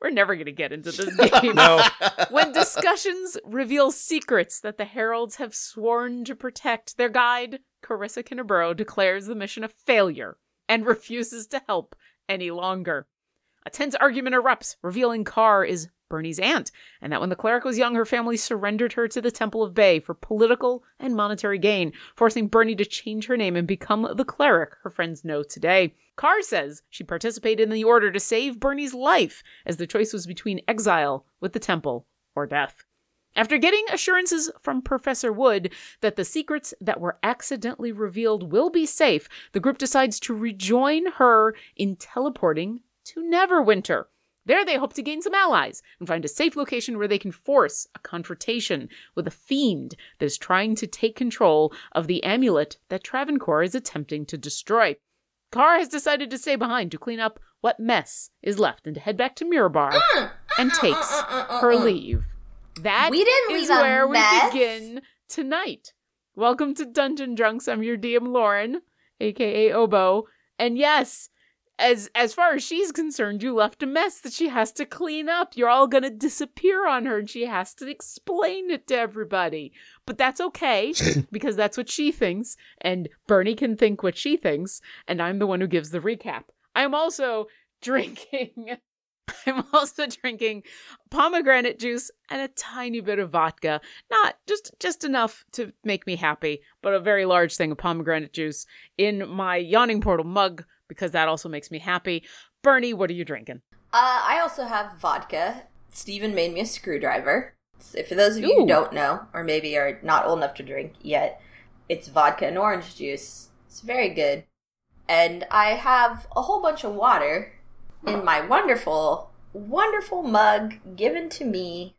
We're never going to get into this game. No. when discussions reveal secrets that the heralds have sworn to protect, their guide, Carissa Kinnaburo, declares the mission a failure and refuses to help any longer. A tense argument erupts, revealing Carr is Bernie's aunt, and that when the cleric was young, her family surrendered her to the Temple of Bay for political and monetary gain, forcing Bernie to change her name and become the cleric her friends know today. Carr says she participated in the order to save Bernie's life, as the choice was between exile with the temple or death. After getting assurances from Professor Wood that the secrets that were accidentally revealed will be safe, the group decides to rejoin her in teleporting to Neverwinter. There, they hope to gain some allies and find a safe location where they can force a confrontation with a fiend that is trying to take control of the amulet that Travancore is attempting to destroy. Carr has decided to stay behind to clean up what mess is left and to head back to Mirabar uh, and uh, takes uh, her leave. That We didn't is leave where we begin tonight. Welcome to Dungeon Drunks. I'm your DM Lauren, aka Obo. And yes, as as far as she's concerned, you left a mess that she has to clean up. You're all gonna disappear on her and she has to explain it to everybody. But that's okay, because that's what she thinks, and Bernie can think what she thinks, and I'm the one who gives the recap. I'm also drinking I'm also drinking pomegranate juice and a tiny bit of vodka. Not just just enough to make me happy, but a very large thing of pomegranate juice in my yawning portal mug because that also makes me happy. Bernie, what are you drinking? Uh, I also have vodka. Steven made me a screwdriver. So for those of you Ooh. who don't know, or maybe are not old enough to drink yet, it's vodka and orange juice. It's very good. And I have a whole bunch of water in my wonderful, wonderful mug given to me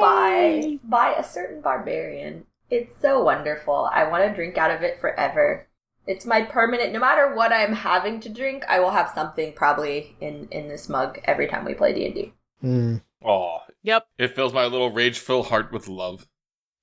by by a certain barbarian. It's so wonderful. I want to drink out of it forever. It's my permanent. No matter what I'm having to drink, I will have something probably in in this mug every time we play D and D. Hmm. Aw, Yep, it fills my little rage-filled heart with love.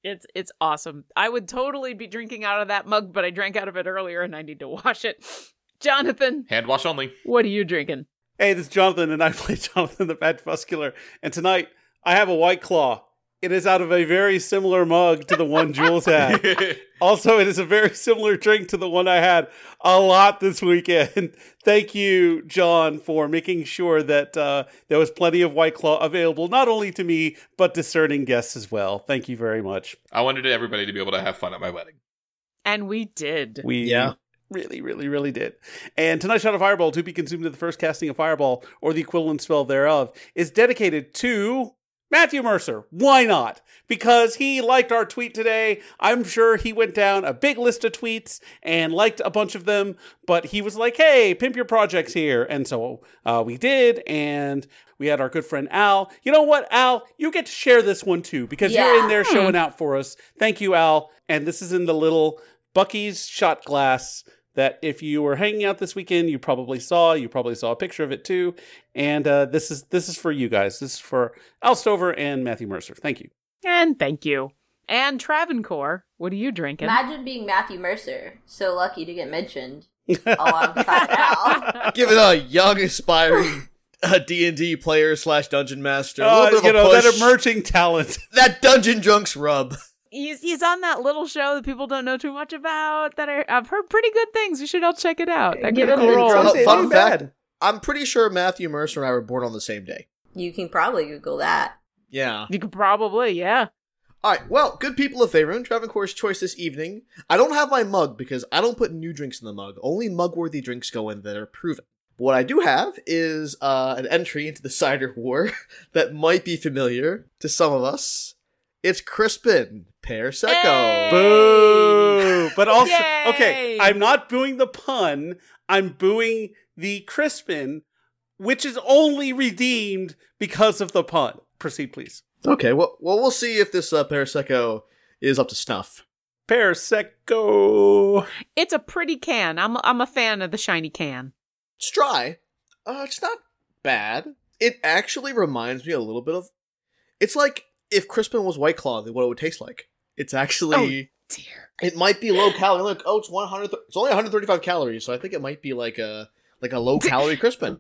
it's it's awesome. I would totally be drinking out of that mug, but I drank out of it earlier and I need to wash it. Jonathan, Hand wash only. what are you drinking? Hey, this is Jonathan, and I play Jonathan the Magimuscular. And tonight, I have a White Claw. It is out of a very similar mug to the one Jules had. Also, it is a very similar drink to the one I had a lot this weekend. Thank you, John, for making sure that uh, there was plenty of White Claw available, not only to me, but discerning guests as well. Thank you very much. I wanted everybody to be able to have fun at my wedding. And we did. We Yeah. really, really, really did. And tonight's shot of Fireball, to be consumed in the first casting of Fireball, or the equivalent spell thereof, is dedicated to Matthew Mercer. Why not? Because he liked our tweet today. I'm sure he went down a big list of tweets and liked a bunch of them, but he was like, hey, pimp your projects here. And so uh, we did, and we had our good friend Al. You know what, Al? You get to share this one too, because you're in there showing out for us. Thank you, Al. And this is in the little Buc-ee's shot glass that if you were hanging out this weekend, you probably saw. You probably saw a picture of it too. And uh, this is this is for you guys. This is for Al Stover and Matthew Mercer. Thank you. And thank you. And Travancore, what are you drinking? Imagine being Matthew Mercer, so lucky to get mentioned alongside Al. Give it a young, aspiring uh, D&D player slash dungeon master. A little Uh, bit of you a know push. that emerging talent. that dungeon drunks rub. He's he's on that little show that people don't know too much about that I, I've heard pretty good things. You should all check it out. That Give Critical him the Role. Uh, fun Ain't fact, bad. I'm pretty sure Matthew Mercer and I were born on the same day. You can probably Google that. Yeah. You could probably, yeah. All right. Well, good people of Faerun, Travancore's choice this evening. I don't have my mug because I don't put new drinks in the mug. Only mug-worthy drinks go in that are proven. But what I do have is uh, an entry into the cider war that might be familiar to some of us. It's Crispin Pear Seco. Hey! Boo! But also, okay, I'm not booing the pun. I'm booing the Crispin which is only redeemed because of the pun. Proceed, please. Okay, well, well, we'll see if this uh, Parasecco is up to snuff. Parasecco. It's a pretty can. I'm I'm a fan of the shiny can. It's dry. Uh, it's not bad. It actually reminds me a little bit of. It's like if Crispin was White Claw, then what it would taste like. It's actually. Dear. It might be low calorie. Look, oh, it's one hundred. It's only one hundred thirty-five calories, so I think it might be like a like a low calorie Crispin.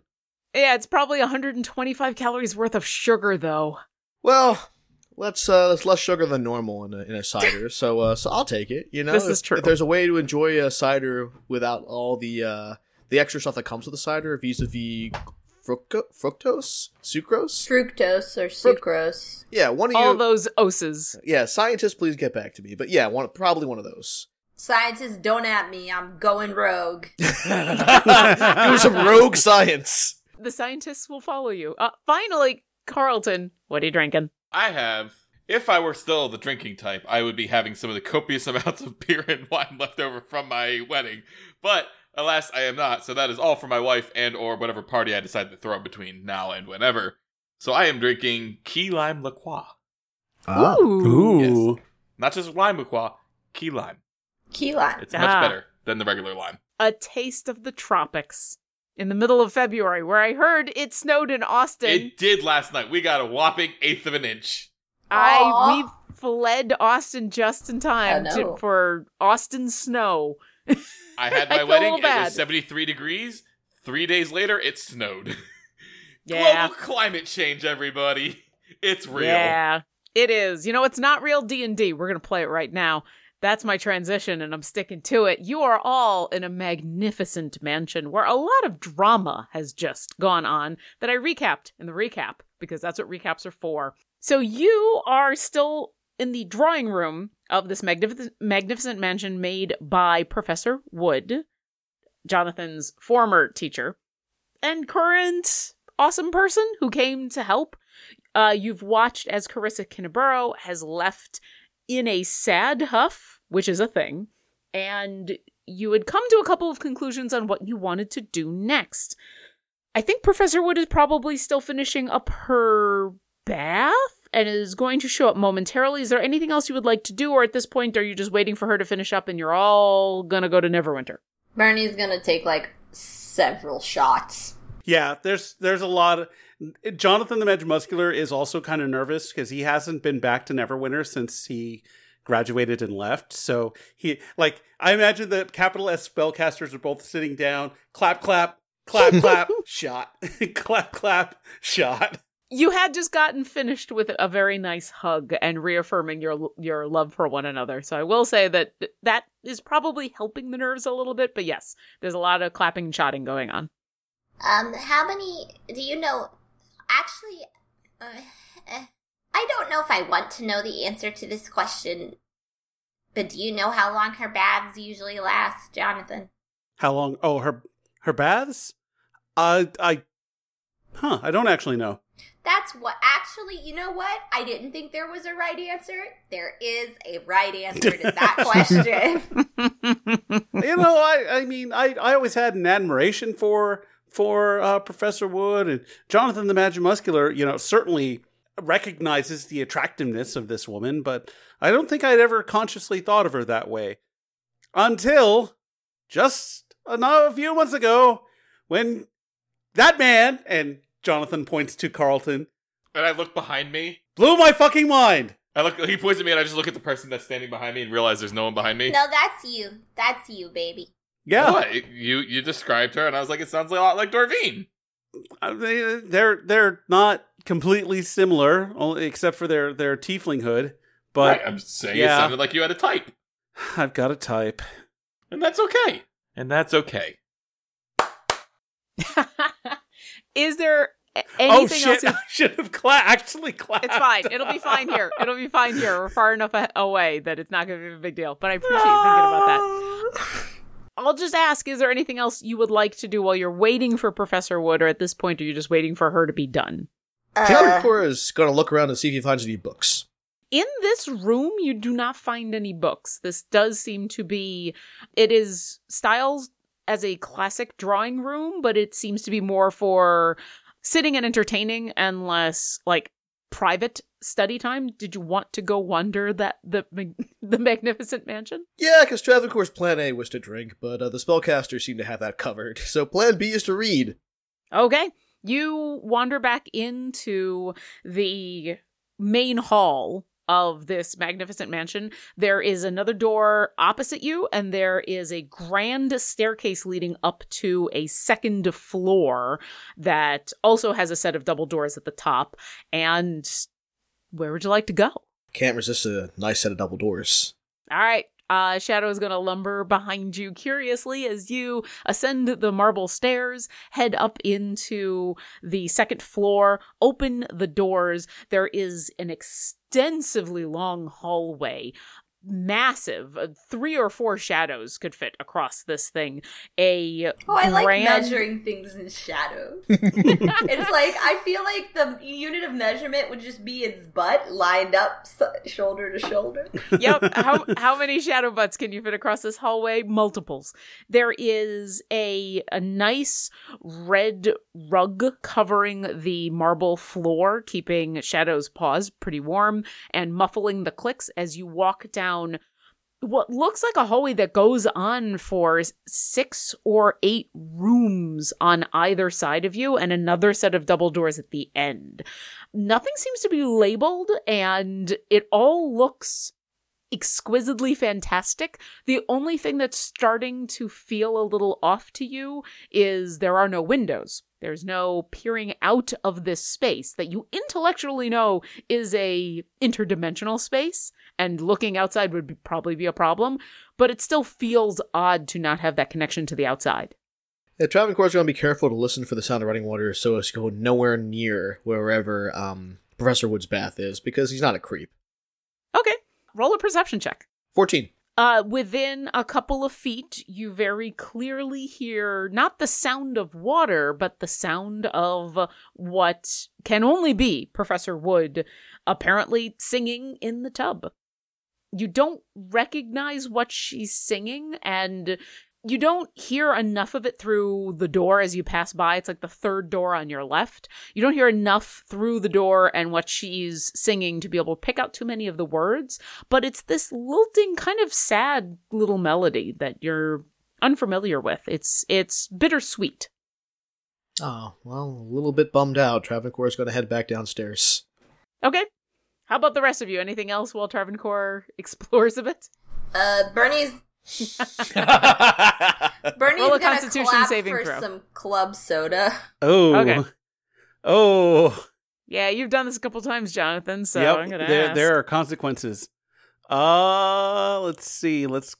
Yeah, it's probably 125 calories worth of sugar though. Well, let's uh that's less sugar than normal in a, in a cider. So uh so I'll take it. You know, This if, is true. If there's a way to enjoy a cider without all the uh the extra stuff that comes with the cider, vis-a-vis fructo- fructose, sucrose. Fructose or sucrose. Yeah, one of All you. those oses. yeah, scientists, please get back to me. But yeah, one probably one of those. Scientists, don't at me. I'm going rogue. Do some rogue science. The scientists will follow you. Uh, finally, Carlton, what are you drinking? I have. If I were still the drinking type, I would be having some of the copious amounts of beer and wine left over from my wedding. But alas, I am not. So that is all for my wife and or whatever party I decide to throw up between now and whenever. So I am drinking key lime La Croix. Ah. Ooh. Not just lime La Croix, key lime. Key lime. It's much Ah. better than the regular lime. A taste of the tropics. In the middle of February, where I heard it snowed in Austin. It did last night. We got a whopping eighth of an inch. I Aw. we fled Austin just in time to, for Austin snow. I had my a wedding. It was 73 degrees. Three days later, it snowed. Yeah. Global climate change, everybody. It's real. Yeah, it is. You know, it's not real D and D. We're gonna play it right now. That's my transition, and I'm sticking to it. You are all in a magnificent mansion where a lot of drama has just gone on that I recapped in the recap because that's what recaps are for. So you are still in the drawing room of this magnificent, magnificent mansion made by Professor Wood, Jonathan's former teacher, and current awesome person who came to help. Uh, you've watched as Carissa Kinnaburo has left in a sad huff, which is a thing, and you had come to a couple of conclusions on what you wanted to do next. I think Professor Wood is probably still finishing up her bath and is going to show up momentarily. Is there anything else you would like to do, or at this point, are you just waiting for her to finish up and you're all gonna go to Neverwinter? Bernie's gonna take like several shots. Yeah, there's there's a lot of Jonathan the Magic Muscular is also kind of nervous because he hasn't been back to Neverwinter since he graduated and left. So he like I imagine the capital S spellcasters are both sitting down, clap clap, clap clap, shot. clap clap, shot. You had just gotten finished with a very nice hug and reaffirming your your love for one another. So I will say that that is probably helping the nerves a little bit. But yes, there's a lot of clapping and shotting going on. Um, how many do you know? Actually, uh, I don't know if I want to know the answer to this question. But do you know how long her baths usually last, Jonathan? How long? Oh, her her baths? Uh, I, huh? I don't actually know. That's what. Actually, you know what? I didn't think there was a right answer. There is a right answer to that question. you know, I I mean, I I always had an admiration for for uh, Professor Wood and Jonathan the Magimuscular. You know, certainly recognizes the attractiveness of this woman, but I don't think I'd ever consciously thought of her that way until just a, a few months ago when that man and Jonathan points to Carlton And I look behind me. blew my fucking mind. I look. He points at me, and I just look at the person that's standing behind me and realize there's no one behind me. no, that's you. That's you, baby. Yeah, What? You you described her, and I was like, it sounds a lot like Dorvine. Uh, they, they're they're not completely similar, only except for their their tiefling hood. But right, I'm saying yeah. it sounded like you had a type, I've got a type. and that's okay. And that's okay. is there a- oh anything shit! else? you- I should have cla- actually clapped. It's fine. It'll be fine here. It'll be fine here. We're far enough a- away that it's not going to be a big deal. But I appreciate you thinking about that. I'll just ask: Is there anything else you would like to do while you're waiting for Professor Wood, or at this point, are you just waiting for her to be done? Taylor Uh, Core is going to look around and see if he finds any books. In this room, you do not find any books. This does seem to be. It is Styles as a classic drawing room, but it seems to be more for sitting and entertaining and less like private study time. Did you want to go wander that the the magnificent mansion? Yeah, because Travancore's plan A was to drink, but uh, the spellcasters seem to have that covered. So plan B is to read. Okay. You wander back into the main hall of this magnificent mansion. There is another door opposite you, and there is a grand staircase leading up to a second floor that also has a set of double doors at the top. And where would you like to go? Can't resist a nice set of double doors. All right. Uh, Shadow is going to lumber behind you curiously as you ascend the marble stairs, head up into the second floor, open the doors. There is an extensively long hallway. Massive, uh, three or four shadows could fit across this thing. A Oh, I like measuring things in shadows. it's like I feel like the unit of measurement would just be its butt lined up s- shoulder to shoulder. yep. How how many shadow butts can you fit across this hallway? Multiples. There is a a nice red rug covering the marble floor, keeping Shadow's paws pretty warm and muffling the clicks as you walk down what looks like a hallway that goes on for six or eight rooms on either side of you and another set of double doors at the end. Nothing seems to be labeled and it all looks exquisitely fantastic. The only thing that's starting to feel a little off to you is there are no windows. There's no peering out of this space that you intellectually know is a interdimensional space and looking outside would be, probably be a problem, but it still feels odd to not have that connection to the outside. Yeah, Travancore's going to be careful to listen for the sound of running water so as to go nowhere near wherever um, Professor Wood's bath is, because he's not a creep. Okay, roll a perception check. 14. Uh, within a couple of feet, you very clearly hear not the sound of water, but the sound of what can only be Professor Wood apparently singing in the tub. You don't recognize what she's singing, and you don't hear enough of it through the door as you pass by. It's like the third door on your left. You don't hear enough through the door and what she's singing to be able to pick out too many of the words, but it's this lilting kind of sad little melody that you're unfamiliar with. It's it's bittersweet. Oh, well, a little bit bummed out. Travancore's going to head back downstairs. Okay. How about the rest of you? Anything else while Travancore explores a bit? Uh, Bernie's Bernie's Roll a gonna Constitution collapse saving for throw. some club soda. Oh. Okay. Oh. Yeah, you've done this a couple times, Jonathan, so yep. I'm gonna there, ask. there are consequences. Uh, let's see. Let's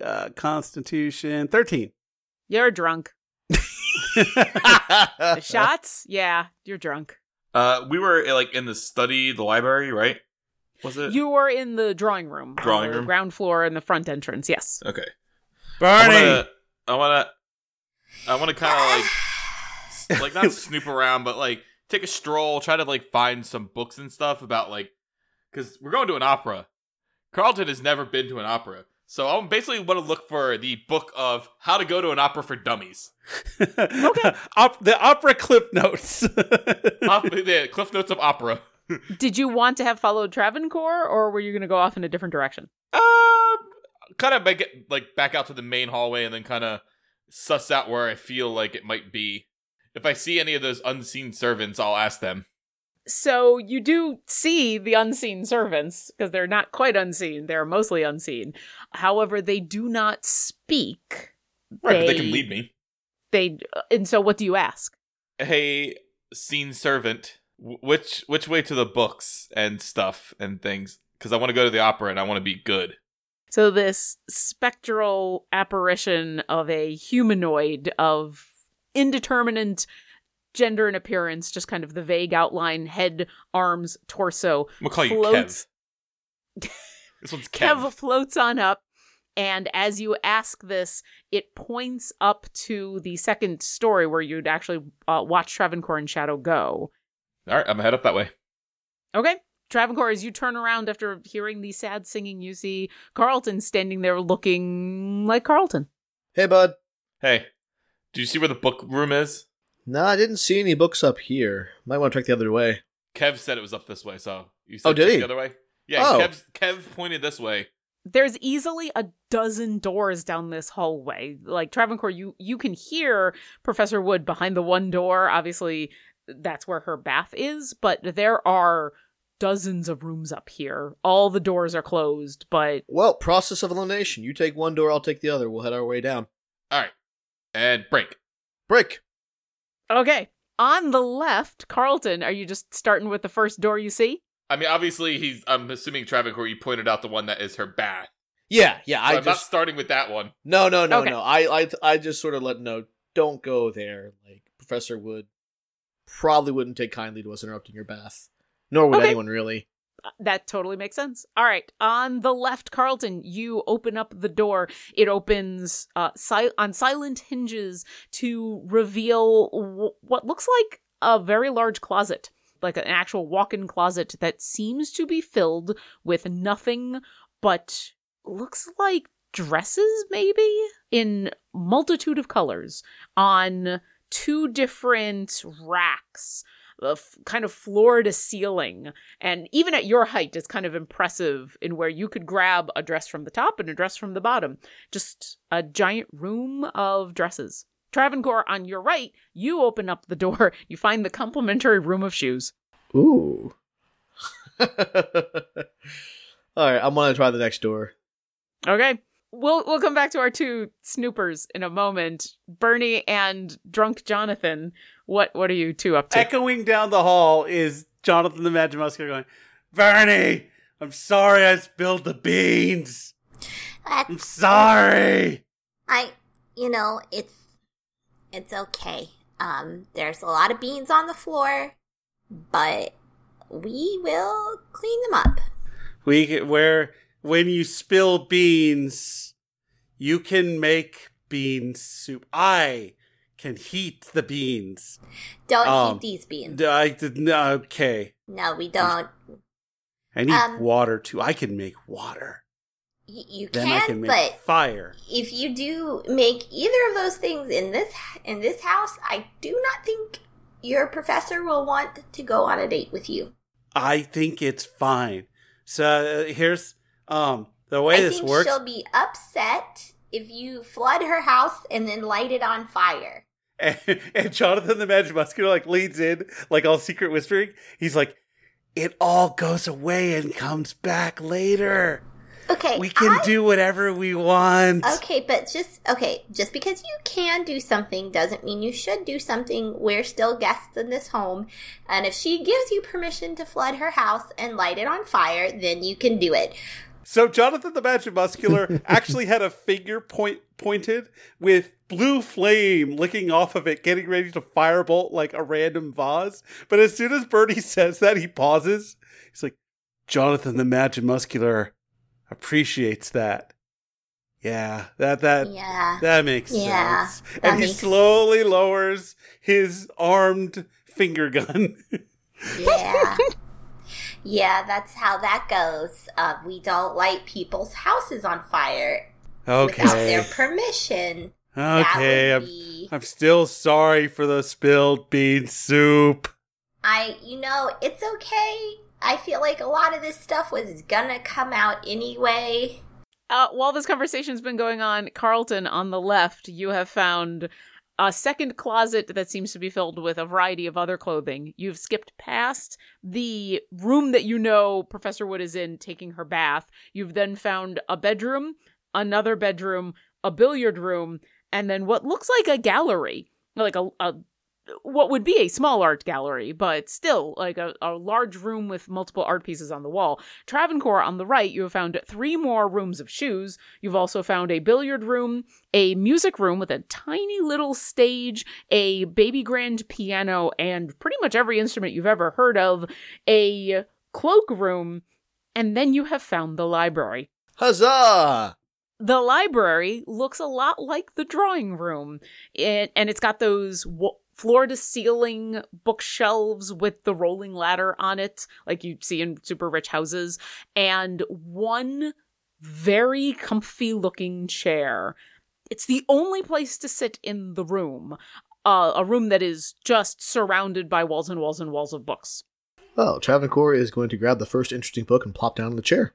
uh, Constitution thirteen. You're drunk. The shots? Yeah, you're drunk. Uh, we were uh, like in the study, the library, right? Was it? You were in the drawing room. Drawing room? Ground floor and the front entrance, yes. Okay. I Bernie. wanna, I wanna, kind of like, like not snoop around, but like take a stroll, try to like find some books and stuff about like, because we're going to an opera. Carlton has never been to an opera, so I basically want to look for the book of how to go to an opera for dummies. okay. Op- the opera clip notes. Op- the Cliff Notes of opera. Did you want to have followed Travancore, or were you going to go off in a different direction? Um, kind of make it like back out to the main hallway and then kind of suss out where I feel like it might be. If I see any of those unseen servants, I'll ask them. So you do see the unseen servants, because they're not quite unseen, they're mostly unseen. However, they do not speak. Right, but they They- can lead me. They and so what do you ask? Hey, seen servant, which which way to the books and stuff and things? Because I want to go to the opera and I want to be good. So this spectral apparition of a humanoid of indeterminate gender and appearance, just kind of the vague outline, head, arms, torso, I'm gonna call you Kev. This one's Kev Kev. floats on up, and as you ask this, it points up to the second story where you'd actually uh, watch Travancore and Shadow go. All right, I'm gonna head up that way. Okay. Travancore, as you turn around after hearing the sad singing, you see Carlton standing there looking like Carlton. Hey, bud. Hey, do you see where the book room is? No, I didn't see any books up here. Might want to check the other way. Kev said it was up this way, so you said Oh, did check he? the other way? Yeah, Oh. Kev, Kev pointed this way. There's easily a dozen doors down this hallway. Like Travancore, you you can hear Professor Wood behind the one door. Obviously, that's where her bath is, but there are dozens of rooms up here. All the doors are closed, but Well, process of elimination. You take one door, I'll take the other. We'll head our way down. All right, and break. Break. okay. On the left, Carlton, are you just starting with the first door you see? I mean, obviously, he's. I'm assuming Travancore. You pointed out the one that is her bath. Yeah, yeah. So I I'm not just starting with that one. no, no, no, Okay. no. I, I, I just sort of let know. Don't go there. Like Professor Wood probably wouldn't take kindly to us interrupting your bath, nor would Okay. anyone really. Uh, That totally makes sense. All right. On the left, Carlton, you open up the door. It opens uh, si- on silent hinges to reveal w- what looks like a very large closet, like an actual walk in closet that seems to be filled with nothing but looks like dresses, maybe, in multitude of colors on two different racks. Kind of floor to ceiling. And even at your height it's kind of impressive in where you could grab a dress from the top and a dress from the bottom. Just a giant room of dresses. Travancore on your right you open up the door. You find the complimentary room of shoes. Ooh. All right, I'm gonna try the next door. okay we'll we'll come back to our two snoopers in a moment Bernie and drunk Jonathan what what are you two up to Echoing down the hall is Jonathan the Magimuscular going, Bernie, I'm sorry I spilled the beans. That- I'm sorry. I, you know, it's it's okay. Um, there's a lot of beans on the floor, but we will clean them up. We can- where when you spill beans, you can make bean soup. I can heat the beans. Don't Um, heat these beans. I did no, okay. No, we don't. I need Um, water too. I can make water. Y- you Then can, can make but fire. if you do make either of those things in this in this house, I do not think your professor will want to go on a date with you. I think it's fine. So uh, here's um the way I this think works. she'll be upset if you flood her house and then light it on fire. And, and Jonathan the Magimuscular like leads in, like all secret whispering. He's like, "It all goes away and comes back later. Okay, We can I- do whatever we want." Okay, but just okay, just because you can do something doesn't mean you should do something. We're still guests in this home, and if she gives you permission to flood her house and light it on fire, then you can do it. So Jonathan the Magimuscular actually had a finger point pointed with blue flame licking off of it, getting ready to firebolt like a random vase. But as soon as Bernie says that, he pauses. He's like, Jonathan the Magimuscular appreciates that. Yeah, that that Yeah. that makes Yeah, sense. that and he makes- slowly lowers his armed finger gun. Yeah. Yeah, that's how that goes. Uh, we don't light people's houses on fire without their permission. Okay. that I'm, be. I'm still sorry for the spilled bean soup. I, you know, it's okay. I feel like a lot of this stuff was gonna come out anyway. Uh, while this conversation's been going on, Carlton on the left, you have found a second closet that seems to be filled with a variety of other clothing. You've skipped past the room that you know Professor Wood is in taking her bath. You've then found a bedroom, another bedroom, a billiard room, and then what looks like a gallery. Like a, a what would be a small art gallery, but still like a, a large room with multiple art pieces on the wall. Travancore on the right, you have found three more rooms of shoes. You've also found a billiard room, a music room with a tiny little stage, a baby grand piano, and pretty much every instrument you've ever heard of, a cloak room, and then you have found the library. Huzzah! The library looks a lot like the drawing room, it, and it's got those w- floor to ceiling bookshelves with the rolling ladder on it, like you see in super rich houses, and one very comfy looking chair. It's the only place to sit in the room, uh, a room that is just surrounded by walls and walls and walls of books. Well, Travancore is going to grab the first interesting book and plop down in the chair.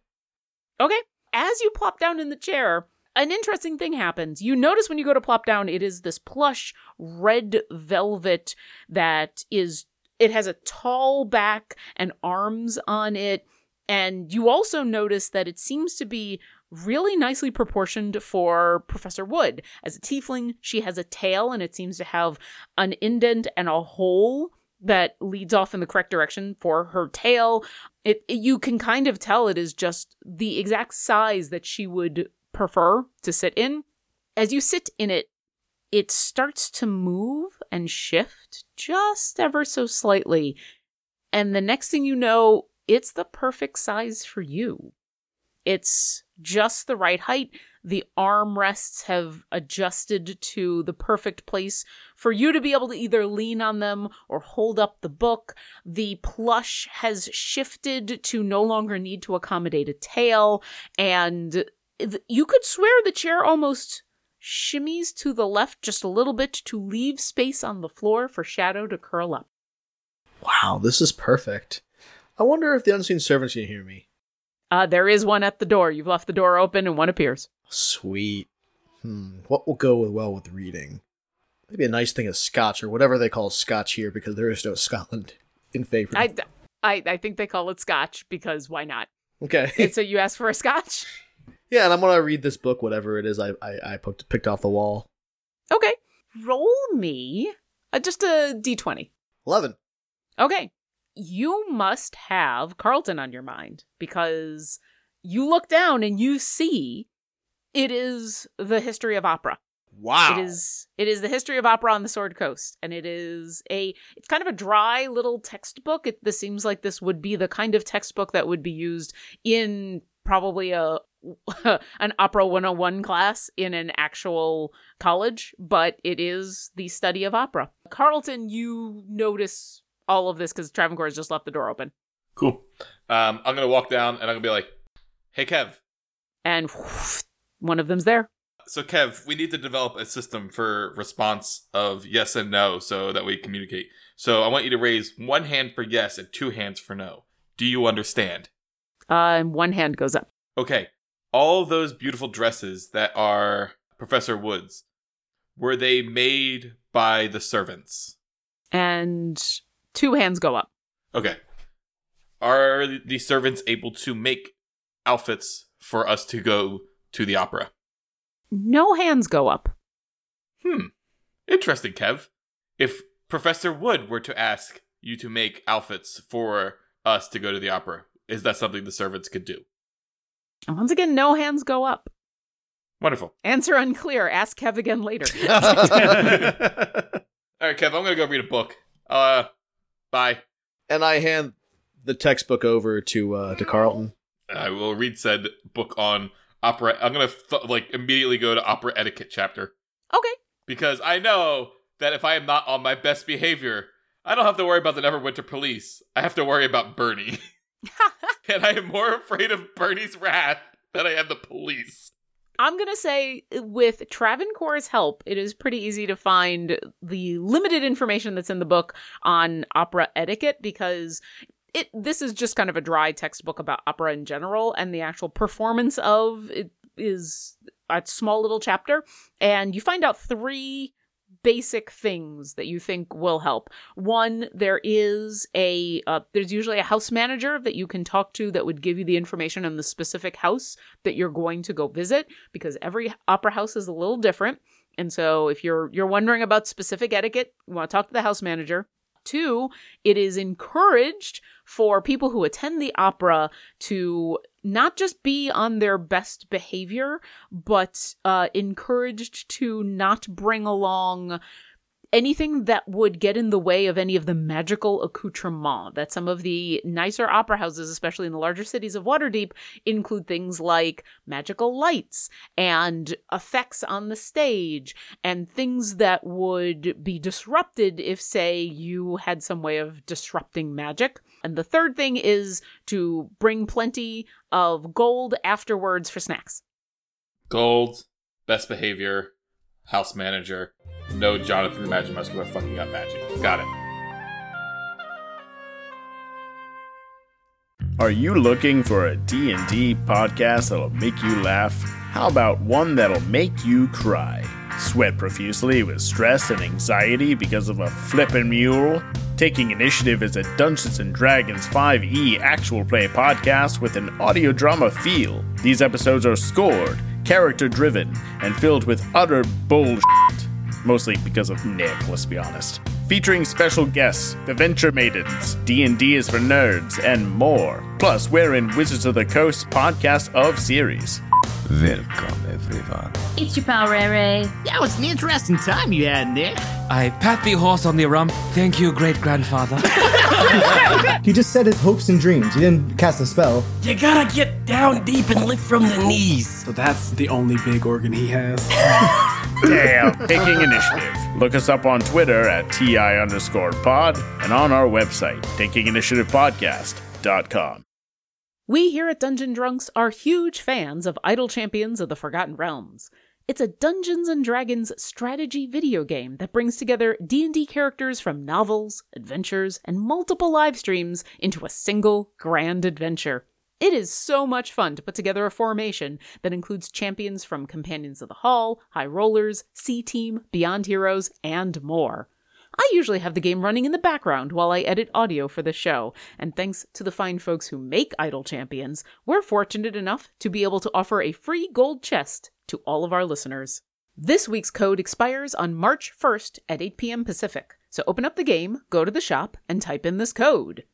Okay. As you plop down in the chair, an interesting thing happens. You notice when you go to plop down, it is this plush red velvet that is, it has a tall back and arms on it. And you also notice that it seems to be really nicely proportioned for Professor Wood. As a tiefling, she has a tail and it seems to have an indent and a hole that leads off in the correct direction for her tail. It, it, you can kind of tell it is just the exact size that she would prefer to sit in. As you sit in it, it starts to move and shift just ever so slightly. And the next thing you know, it's the perfect size for you. It's just the right height. The armrests have adjusted to the perfect place for you to be able to either lean on them or hold up the book. The plush has shifted to no longer need to accommodate a tail. And you could swear the chair almost shimmies to the left just a little bit to leave space on the floor for Shadow to curl up. Wow, this is perfect. I wonder if the unseen servants can hear me. Uh, there is one at the door. You've left the door open and one appears. Sweet. Hmm. What will go well with reading? Maybe a nice thing of scotch or whatever they call scotch here because there is no Scotland in Faerun. I, I, I think they call it scotch because why not? Okay. and so you ask for a scotch? Yeah, and I'm gonna read this book, whatever it is I I, I picked, picked off the wall. Okay. Roll me uh, just a d20. Eleven. Okay. You must have Carlton on your mind because you look down and you see it is the history of opera. Wow. It is it is the history of opera on the Sword Coast and it is a it's kind of a dry little textbook. It this seems like this would be the kind of textbook that would be used in probably a an opera 101 class in an actual college, but it is the study of opera. Carlton, you notice all of this because Travancore has just left the door open. Cool. Um, I'm gonna walk down and I'm gonna be like, "Hey, Kev." And whoosh, one of them's there. So, Kev, we need to develop a system for response of yes and no so that we communicate. So, I want you to raise one hand for yes and two hands for no. Do you understand? Uh, and one hand goes up. Okay. All those beautiful dresses that are Professor Wood's, were they made by the servants? And two hands go up. Okay. Are the servants able to make outfits for us to go to the opera? No hands go up. Hmm. Interesting, Kev. If Professor Wood were to ask you to make outfits for us to go to the opera, is that something the servants could do? And once again, no hands go up. Wonderful. Answer unclear. Ask Kev again later. All right, Kev, I'm gonna go read a book. Uh, bye. And I hand the textbook over to uh, to Carlton. I will read said book on opera. I'm gonna th- like immediately go to opera etiquette chapter okay. because I know that if I am not on my best behavior, I don't have to worry about the Neverwinter police. I have to worry about Bernie, and I am more afraid of Bernie's wrath than I am the police. I'm going to say, with Travancore's help, it is pretty easy to find the limited information that's in the book on opera etiquette because it this is just kind of a dry textbook about opera in general, and the actual performance of it is a small little chapter. And you find out three basic things that you think will help. One, there is a uh, there's usually a house manager that you can talk to that would give you the information on the specific house that you're going to go visit because every opera house is a little different. And so if you're you're wondering about specific etiquette, you want to talk to the house manager. Two, it is encouraged for people who attend the opera to not just be on their best behavior, but uh, encouraged to not bring along anything that would get in the way of any of the magical accoutrement that some of the nicer opera houses, especially in the larger cities of Waterdeep, include things like magical lights and effects on the stage and things that would be disrupted if, say, you had some way of disrupting magic. And the third thing is to bring plenty of gold afterwards for snacks. Gold, best behavior, house manager. No Jonathan the Magic Muscular fucking up magic. Got it. Are you looking for a D&D podcast that'll make you laugh? How about one that'll make you cry? Sweat profusely with stress and anxiety because of a flippin' mule? Taking Initiative is a Dungeons and Dragons 5e actual play podcast with an audio drama feel. These episodes are scored, character driven, and filled with utter bullshit. Mostly because of Nick, let's be honest. Featuring special guests, the Venture Maidens, D&D is for nerds, and more. Plus, we're in Wizards of the Coast podcast of series. Welcome, everyone. It's your pal Ray Ray. That was an interesting time you had, Nick. I pat the horse on the rump. Thank you, great grandfather. he just said his hopes and dreams. He didn't cast a spell. You gotta get down deep and lift from the knees. So that's the only big organ he has. Damn, taking initiative. Look us up on Twitter at TI underscore pod and on our website, takinginitiativepodcast.com. We here at Dungeon Drunks are huge fans of Idle Champions of the Forgotten Realms. It's a Dungeons and Dragons strategy video game that brings together D&D characters from novels, adventures, and multiple live streams into a single grand adventure. It is so much fun to put together a formation that includes champions from Companions of the Hall, High Rollers, C Team, Beyond Heroes, and more. I usually have the game running in the background while I edit audio for the show, and thanks to the fine folks who make Idle Champions, we're fortunate enough to be able to offer a free gold chest to all of our listeners. This week's code expires on March 1st at 8 p.m. Pacific, so open up the game, go to the shop, and type in this code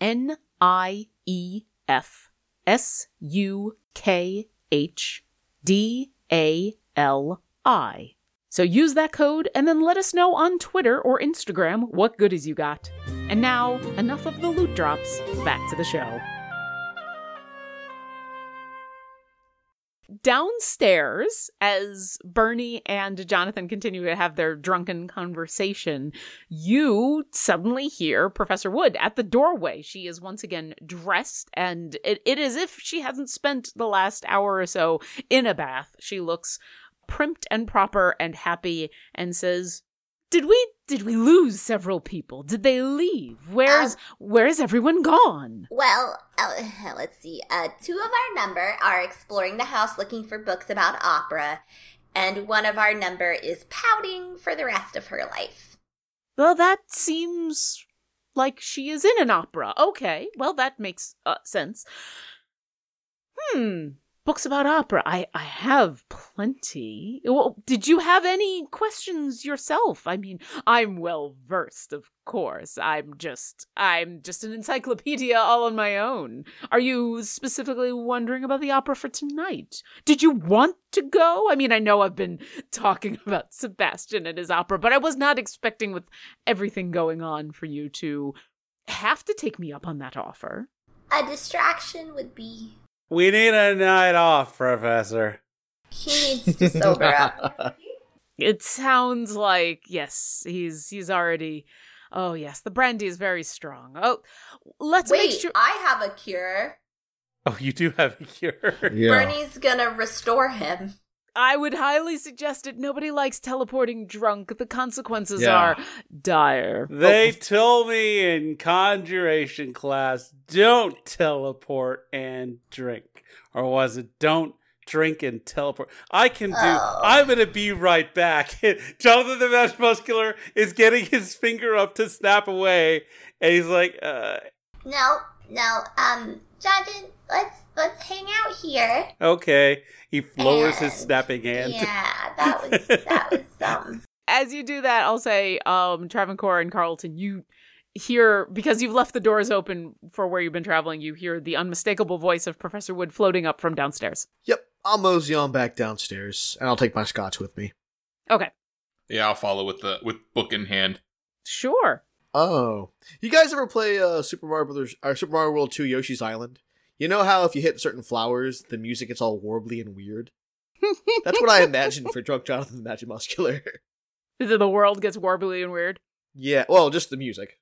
N I E F S U K H D A L I. So use that code and then let us know on Twitter or Instagram what goodies you got. And now, enough of the loot drops, back to the show. Downstairs, as Bernie and Jonathan continue to have their drunken conversation, you suddenly hear Professor Wood at the doorway. She is once again dressed, and it, it is if she hasn't spent the last hour or so in a bath. She looks primped and proper and happy and says, "Did we did we lose several people? Did they leave? Where's Um, where's everyone gone?" Well, uh, let's see. Uh, two of our number are exploring the house looking for books about opera, and one of our number is pouting for the rest of her life. Well, that seems like she is in an opera. Okay, well that makes uh, sense. Hmm. Books about opera. I I have plenty. Well, did you have any questions yourself? I mean, I'm well versed, of course. I'm just I'm just an encyclopedia all on my own. Are you specifically wondering about the opera for tonight? Did you want to go? I mean, I know I've been talking about Sebastian and his opera, but I was not expecting with everything going on for you to have to take me up on that offer. A distraction would be We need a night off, Professor. he needs to sober up. It sounds like yes, he's he's already. Oh yes, the brandy is very strong. Oh, let's Wait, make sure. I have a cure. Oh, you do have a cure. Bernie's gonna restore him. I would highly suggest it. Nobody likes teleporting drunk. The consequences Yeah. are dire. They Oh, told me in conjuration class, don't teleport and drink. Or was it don't drink and teleport? I can do Oh. I'm gonna be right back. Jonathan the Match Muscular is getting his finger up to snap away, and he's like, uh, No, no, um, Jonathan, let's let's hang out here. okay. He lowers his snapping hand. Yeah, that was that was um as you do that, I'll say, um, Travancore and Carlton, you hear because you've left the doors open for where you've been traveling. You hear the unmistakable voice of Professor Wood floating up from downstairs. Yep, I'll mosey on back downstairs, and I'll take my scotch with me. Okay, Yeah, I'll follow with the with book in hand. sure. Oh, you guys ever play uh, Super Mario Brothers or Super Mario World Two Yoshi's Island? You know how if you hit certain flowers, the music gets all warbly and weird. That's what I imagine for Drunk Jonathan the Magimuscular. The world gets warbly and weird. yeah, well, just the music.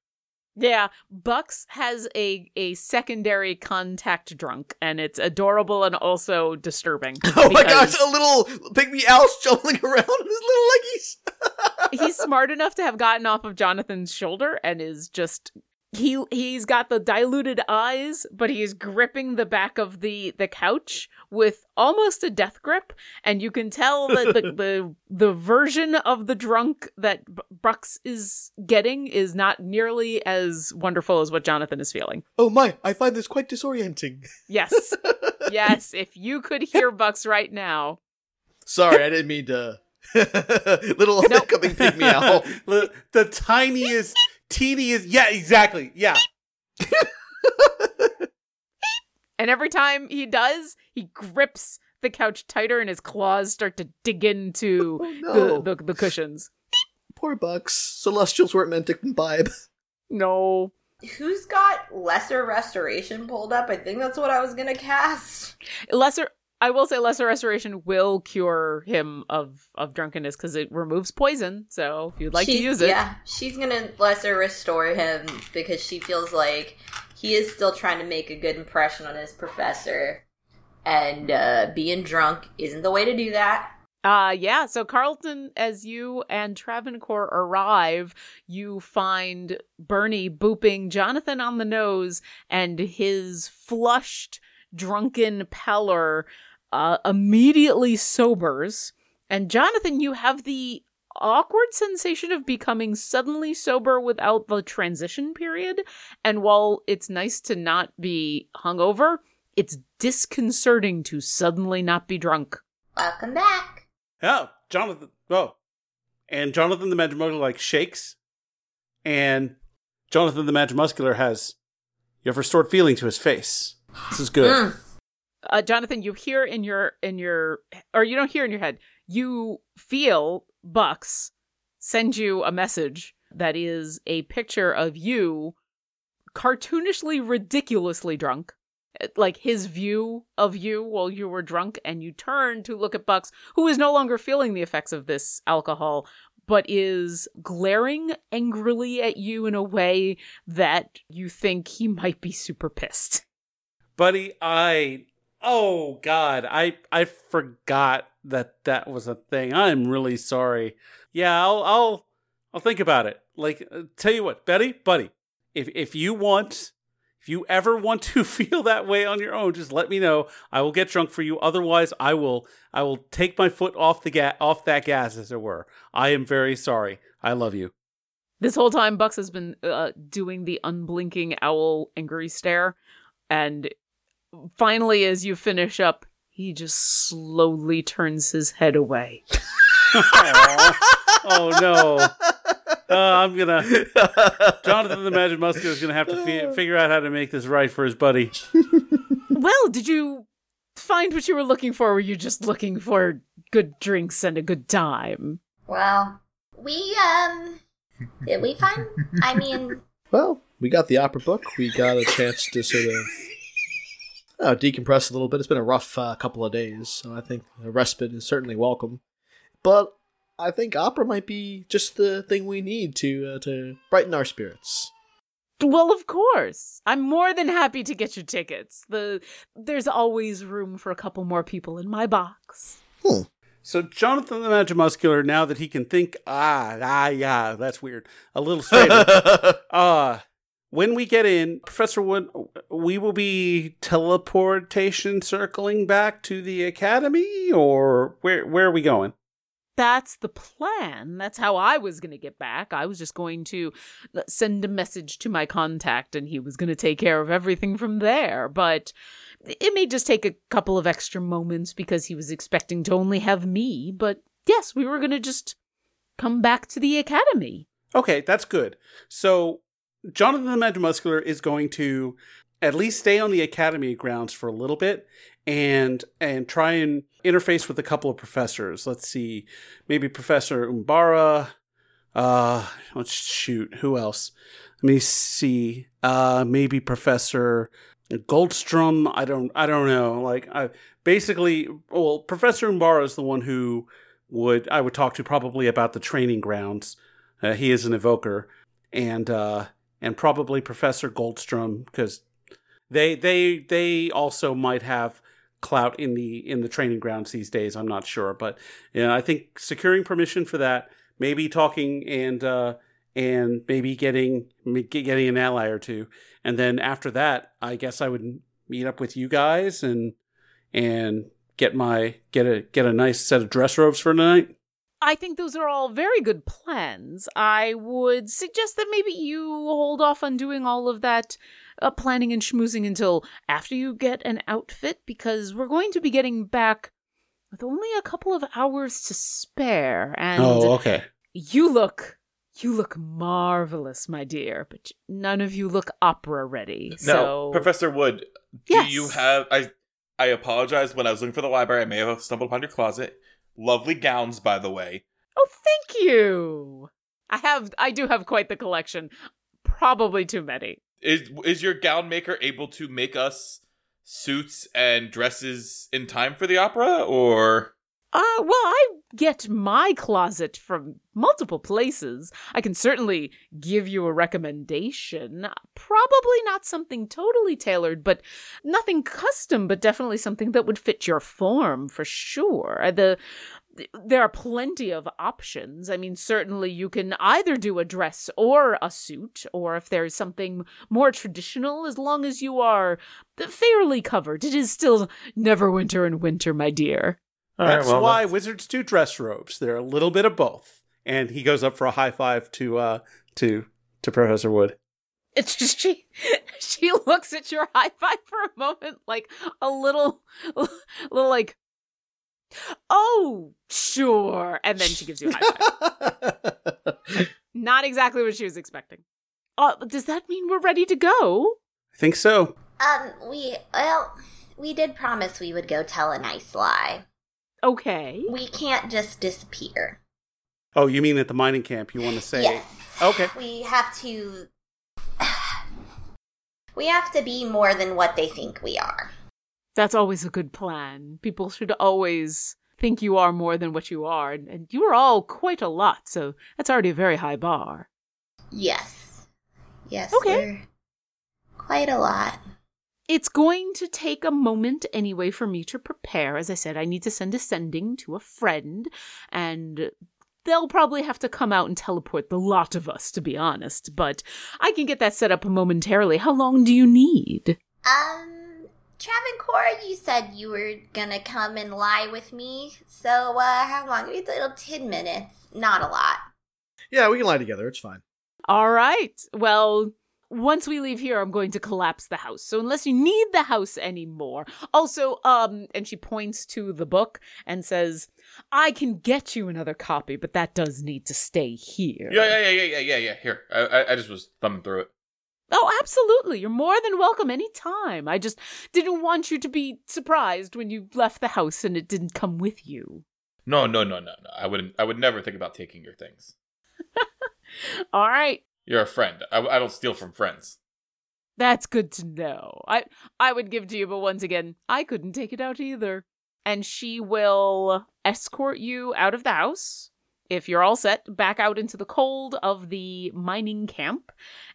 Yeah, Bucks has a a secondary contact drunk, and it's adorable and also disturbing. Oh my gosh, a little pygmy owl jumbling around in his little leggies. he's smart enough to have gotten off of Jonathan's shoulder and is just he he's got the diluted eyes, but he's gripping the back of the the couch with almost a death grip, and you can tell that the the, the version of the drunk that B- Bucks is getting is not nearly as wonderful as what Jonathan is feeling. Oh my, I find this quite disorienting. Yes. yes, if you could hear Bucks right now. Sorry, I didn't mean to. little hiccuping pygmy owl. the, the tiniest, teeniest. Yeah, exactly. Yeah. And every time he does, he grips the couch tighter and his claws start to dig into Oh, no. the, the, the cushions. Poor Bucks. Celestials weren't meant to imbibe. No. Who's got lesser restoration pulled up? I think that's what I was gonna cast. Lesser I will say lesser restoration will cure him of of drunkenness because it removes poison. So if you'd like to use it, Yeah, she's gonna lesser restore him because she feels like he is still trying to make a good impression on his professor, and uh, being drunk isn't the way to do that. Uh yeah, so Carlton, as you and Travancore arrive, you find Bernie booping Jonathan on the nose and his flushed, drunken pallor uh, immediately sobers. And Jonathan, you have the awkward sensation of becoming suddenly sober without the transition period. And while it's nice to not be hungover, it's disconcerting to suddenly not be drunk. Welcome back. Oh, Jonathan. Oh, and Jonathan the Magimuscular like shakes, and Jonathan the Magimuscular has you have restored feeling to his face. This is good. Mm. Uh, Jonathan, you hear in your in your or you don't hear in your head. You feel Bucks send you a message that is a picture of you cartoonishly ridiculously drunk. Uh, Like his view of you while you were drunk, and you turn to look at Bucks, who is no longer feeling the effects of this alcohol, but is glaring angrily at you in a way that you think he might be super pissed. buddy. I oh god, I I forgot that that was a thing. I'm really sorry. Yeah, I'll I'll I'll think about it. Like, uh, tell you what, Betty, buddy, if if you want. If you ever want to feel that way on your own, just let me know. I will get drunk for you. Otherwise, I will I will take my foot off the ga- off that gas, as it were. I am very sorry. I love you. This whole time, Bucks has been uh, doing the unblinking owl angry stare, and finally, as you finish up, he just slowly turns his head away. oh no. Uh, I'm gonna. Jonathan the Magimuscular is gonna have to fi- figure out how to make this right for his buddy. well, did you find what you were looking for? Were you just looking for good drinks and a good time? Well, we, um, did we find? I mean, Well, we got the opera book. We got a chance to sort of uh, decompress a little bit. It's been a rough uh, couple of days, so I think a respite is certainly welcome. But I think opera might be just the thing we need to uh, to brighten our spirits. Well, of course. I'm more than happy to get you tickets. The there's always room for a couple more people in my box. So Jonathan the Magimuscular, now that he can think, ah, ah, yeah, that's weird, a little straighter. uh when we get in, Professor Wood, we will be teleportation circling back to the academy, or where where are we going? That's the plan. That's how I was going to get back. I was just going to uh, send a message to my contact and he was going to take care of everything from there. But it may just take a couple of extra moments because he was expecting to only have me. But yes, we were going to just come back to the academy. Okay, that's good. So Jonathan the Magimuscular is going to at least stay on the academy grounds for a little bit and and try and interface with a couple of professors. Let's see, maybe Professor Umbara. Uh, let's shoot. Who else? Let me see. Uh, maybe Professor Goldstrom. I don't. I don't know. Like, I basically, well, Professor Umbara is the one who would I would talk to probably about the training grounds. Uh, he is an evoker, and uh, and probably Professor Goldstrom because they they they also might have clout in the in the training grounds these days. I'm not sure, but yeah, I think securing permission for that, maybe talking and uh, and maybe getting getting an ally or two, and then after that, I guess I would meet up with you guys and and get my get a get a nice set of dress robes for tonight. I think those are all very good plans. I would suggest that maybe you hold off on doing all of that uh, planning and schmoozing until after you get an outfit because we're going to be getting back with only a couple of hours to spare. And oh, okay. You look. You look marvelous, my dear, but none of you look opera ready. No, so Professor Wood, do Yes. you have I I apologize when I was looking for the library, I may have stumbled upon your closet. Lovely gowns, by the way. Oh, thank you. I have I do have quite the collection. Probably too many. Is is your gown maker able to make us suits and dresses in time for the opera or Uh, well, I get my closet from multiple places. I can certainly give you a recommendation. Probably not something totally tailored, but nothing custom, but definitely something that would fit your form for sure. Uh, The there are plenty of options. I mean, certainly you can either do a dress or a suit, or if there's something more traditional, as long as you are fairly covered. It is still Neverwinter and winter, my dear. That's why wizards do dress robes. They're a little bit of both. And he goes up for a high five to uh to to Professor Wood. It's just she she looks at your high five for a moment like a little little like oh sure and then she gives you a high five not exactly what she was expecting uh does that mean we're ready to go I think so. Um, we well, we did promise we would go tell a nice lie. Okay We can't just disappear. Oh, you mean at the mining camp? You want to say? Yes. Okay. We have to. We have to be more than what they think we are. that's always a good plan people should always think you are more than what you are and, and you are all quite a lot so that's already a very high bar Yes. Yes. Okay. we're Quite a lot. It's going to take a moment anyway for me to prepare. As I said, I need to send a sending to a friend, and they'll probably have to come out and teleport the lot of us, to be honest. But I can get that set up momentarily. How long do you need? Um, Travancore, you said you were gonna come and lie with me. So, uh, how long? It's a little 10 minutes. Not a lot. Yeah, we can lie together. It's fine. All right. Well, once we leave here, I'm going to collapse the house. So unless you need the house anymore. Also, um, and she points to the book and says, I can get you another copy, but that does need to stay here. Yeah, yeah, yeah, yeah, yeah, yeah, yeah. Here. I, I, I just was thumbing through it. Oh, absolutely. You're more than welcome anytime. I just didn't want you to be surprised when you left the house and it didn't come with you. No, no, no, no, no. I wouldn't I would never think about taking your things. All right. You're a friend. I, I don't steal from friends. That's good to know. I I would give to you, but once again, I couldn't take it out either. And she will escort you out of the house. If you're all set, back out into the cold of the mining camp.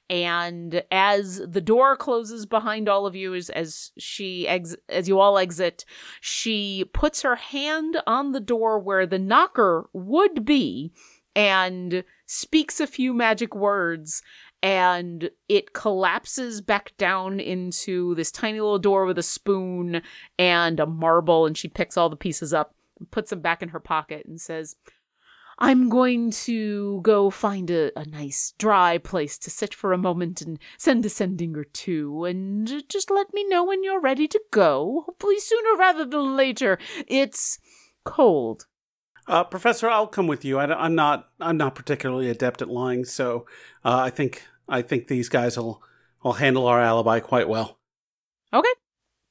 And as the door closes behind all of you, as, as she ex- as you all exit, she puts her hand on the door where the knocker would be, and speaks a few magic words and it collapses back down into this tiny little door with a spoon and a marble and she picks all the pieces up and puts them back in her pocket and says i'm going to go find a, a nice dry place to sit for a moment and send a sending or two and just let me know when you're ready to go. Hopefully sooner rather than later. It's cold Uh, Professor, I'll come with you. I, am not. I'm not particularly adept at lying, so uh, I think I think these guys will will handle our alibi quite well. Okay.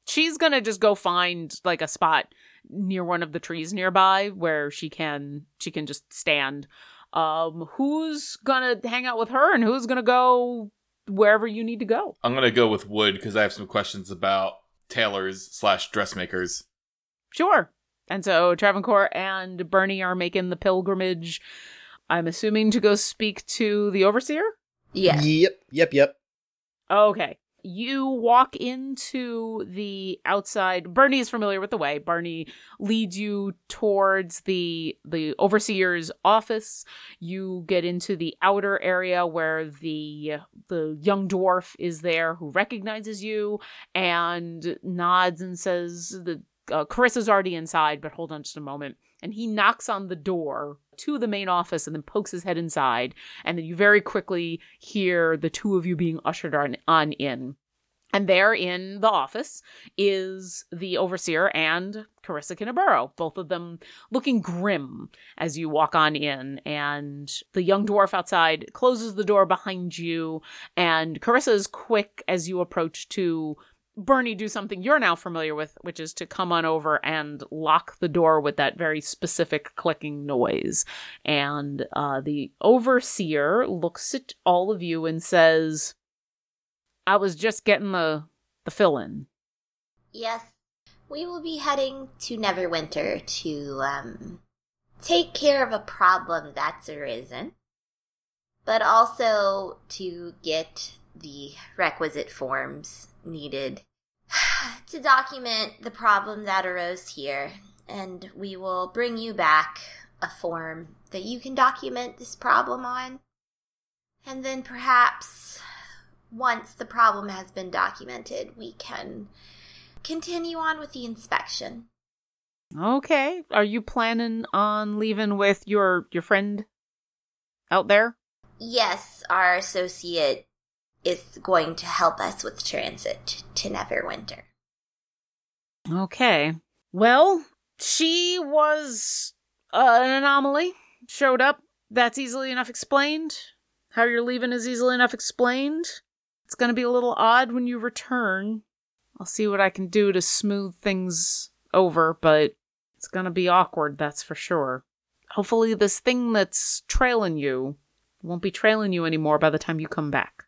She's gonna just go find like a spot near one of the trees nearby where she can she can just stand. Um, who's gonna hang out with her and who's gonna go wherever you need to go? I'm gonna go with Wood because I have some questions about tailors slash dressmakers. Sure. And so Travancore and Bernie are making the pilgrimage. I'm assuming to go speak to the overseer. Yes. Yep. Yep. Yep. Okay. You walk into the outside. Bernie is familiar with the way. Bernie leads you towards the the overseer's office. You get into the outer area where the the young dwarf is there who recognizes you and nods and says the uh, Carissa's already inside, but hold on just a moment. And he knocks on the door to the main office and then pokes his head inside. And then you very quickly hear the two of you being ushered on, on in. And there in the office is the overseer and Carissa Kinnaburo, both of them looking grim as you walk on in. And the young dwarf outside closes the door behind you. And Carissa is quick as you approach to Bernie do something you're now familiar with, which is to come on over and lock the door with that very specific clicking noise. And uh, the overseer looks at all of you and says, I was just getting the the fill in. Yes, we will be heading to Neverwinter to um take care of a problem that's arisen, but also to get the requisite forms needed to document the problem that arose here, and we will bring you back a form that you can document this problem on. And then perhaps once the problem has been documented, we can continue on with the inspection. Okay. Are you planning on leaving with your your friend out there? Yes, our associate is going to help us with transit to Neverwinter. Okay. Well, she was uh, an anomaly. Showed up. That's easily enough explained. How you're leaving is easily enough explained. It's going to be a little odd when you return. I'll see what I can do to smooth things over, but it's going to be awkward, that's for sure. Hopefully, this thing that's trailing you won't be trailing you anymore by the time you come back.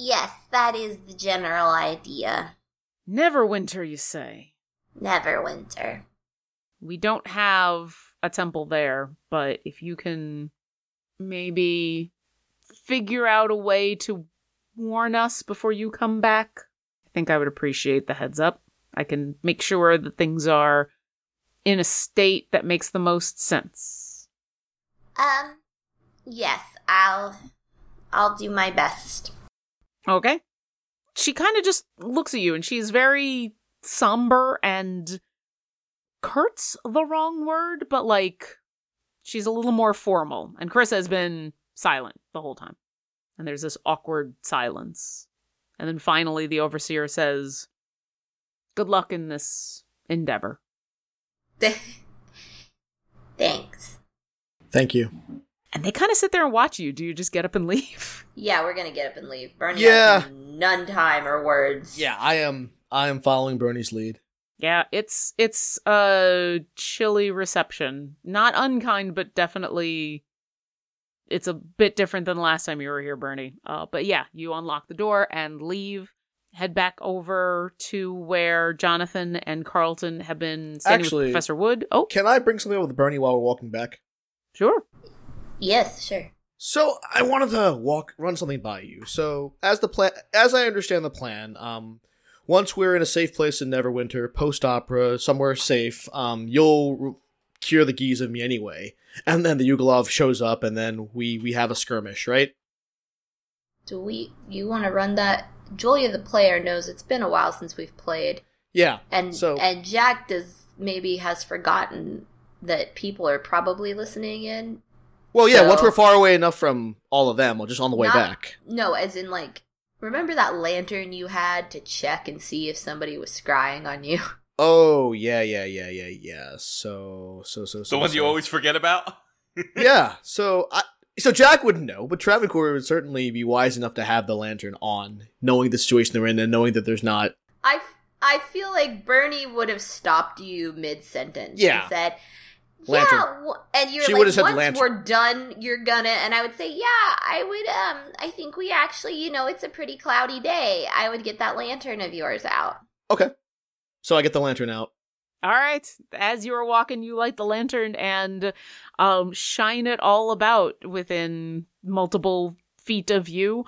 Yes, that is the general idea. Neverwinter, you say? Neverwinter. We don't have a temple there, but if you can maybe figure out a way to warn us before you come back, I think I would appreciate the heads up. I can make sure that things are in a state that makes the most sense. Um, yes, I'll, I'll do my best. Okay. She kind of just looks at you and she's very somber and curt's the wrong word, but like she's a little more formal. And Chris has been silent the whole time. And there's this awkward silence. And then finally the overseer says, Good luck in this endeavor. Thanks. Thank you. And they kind of sit there and watch you. Do you just get up and leave? Yeah, we're gonna get up and leave. Bernie Yeah. has none time or words. Yeah, I am. I am following Bernie's lead. Yeah, it's it's a chilly reception. Not unkind, but definitely it's a bit different than the last time you were here, Bernie. Uh, but yeah, you unlock the door and leave. Head back over to where Jonathan and Carlton have been standing Actually, with Professor Wood. Oh, Can I bring something up with Bernie while we're walking back? sure. Yes, sure. So I wanted to walk, run something by you. So as the plan, as I understand the plan, um, once we're in a safe place in Neverwinter, post opera, somewhere safe, um, you'll r- cure the geas of me anyway, and then the Yugalov shows up, and then we we have a skirmish, right? Do we? You want to run that? Julia, the player, knows it's been a while since we've played, Yeah. and so and Jack does maybe has forgotten that people are probably listening in. Well, yeah. Once we're far away enough from all of them, we're just on the way Not- back. No, as in like, remember that lantern you had to check and see if somebody was scrying on you? Oh yeah, yeah, yeah, yeah, yeah. So so so so. The one so. you always forget about? yeah. So I so Jack wouldn't know, but Travancore would certainly be wise enough to have the lantern on, knowing the situation they're in and knowing that there's not. I I feel like Bernie would have stopped you mid sentence. Yeah. and said. Lantern. Yeah, w- and you're She like, said once lantern. we're done, you're gonna, and I would say, yeah, I would, um, I think we actually, you know, it's a pretty cloudy day. I would get that lantern of yours out. Okay. So I get the lantern out. All right. As you are walking, you light the lantern and um, shine it all about within multiple feet of you,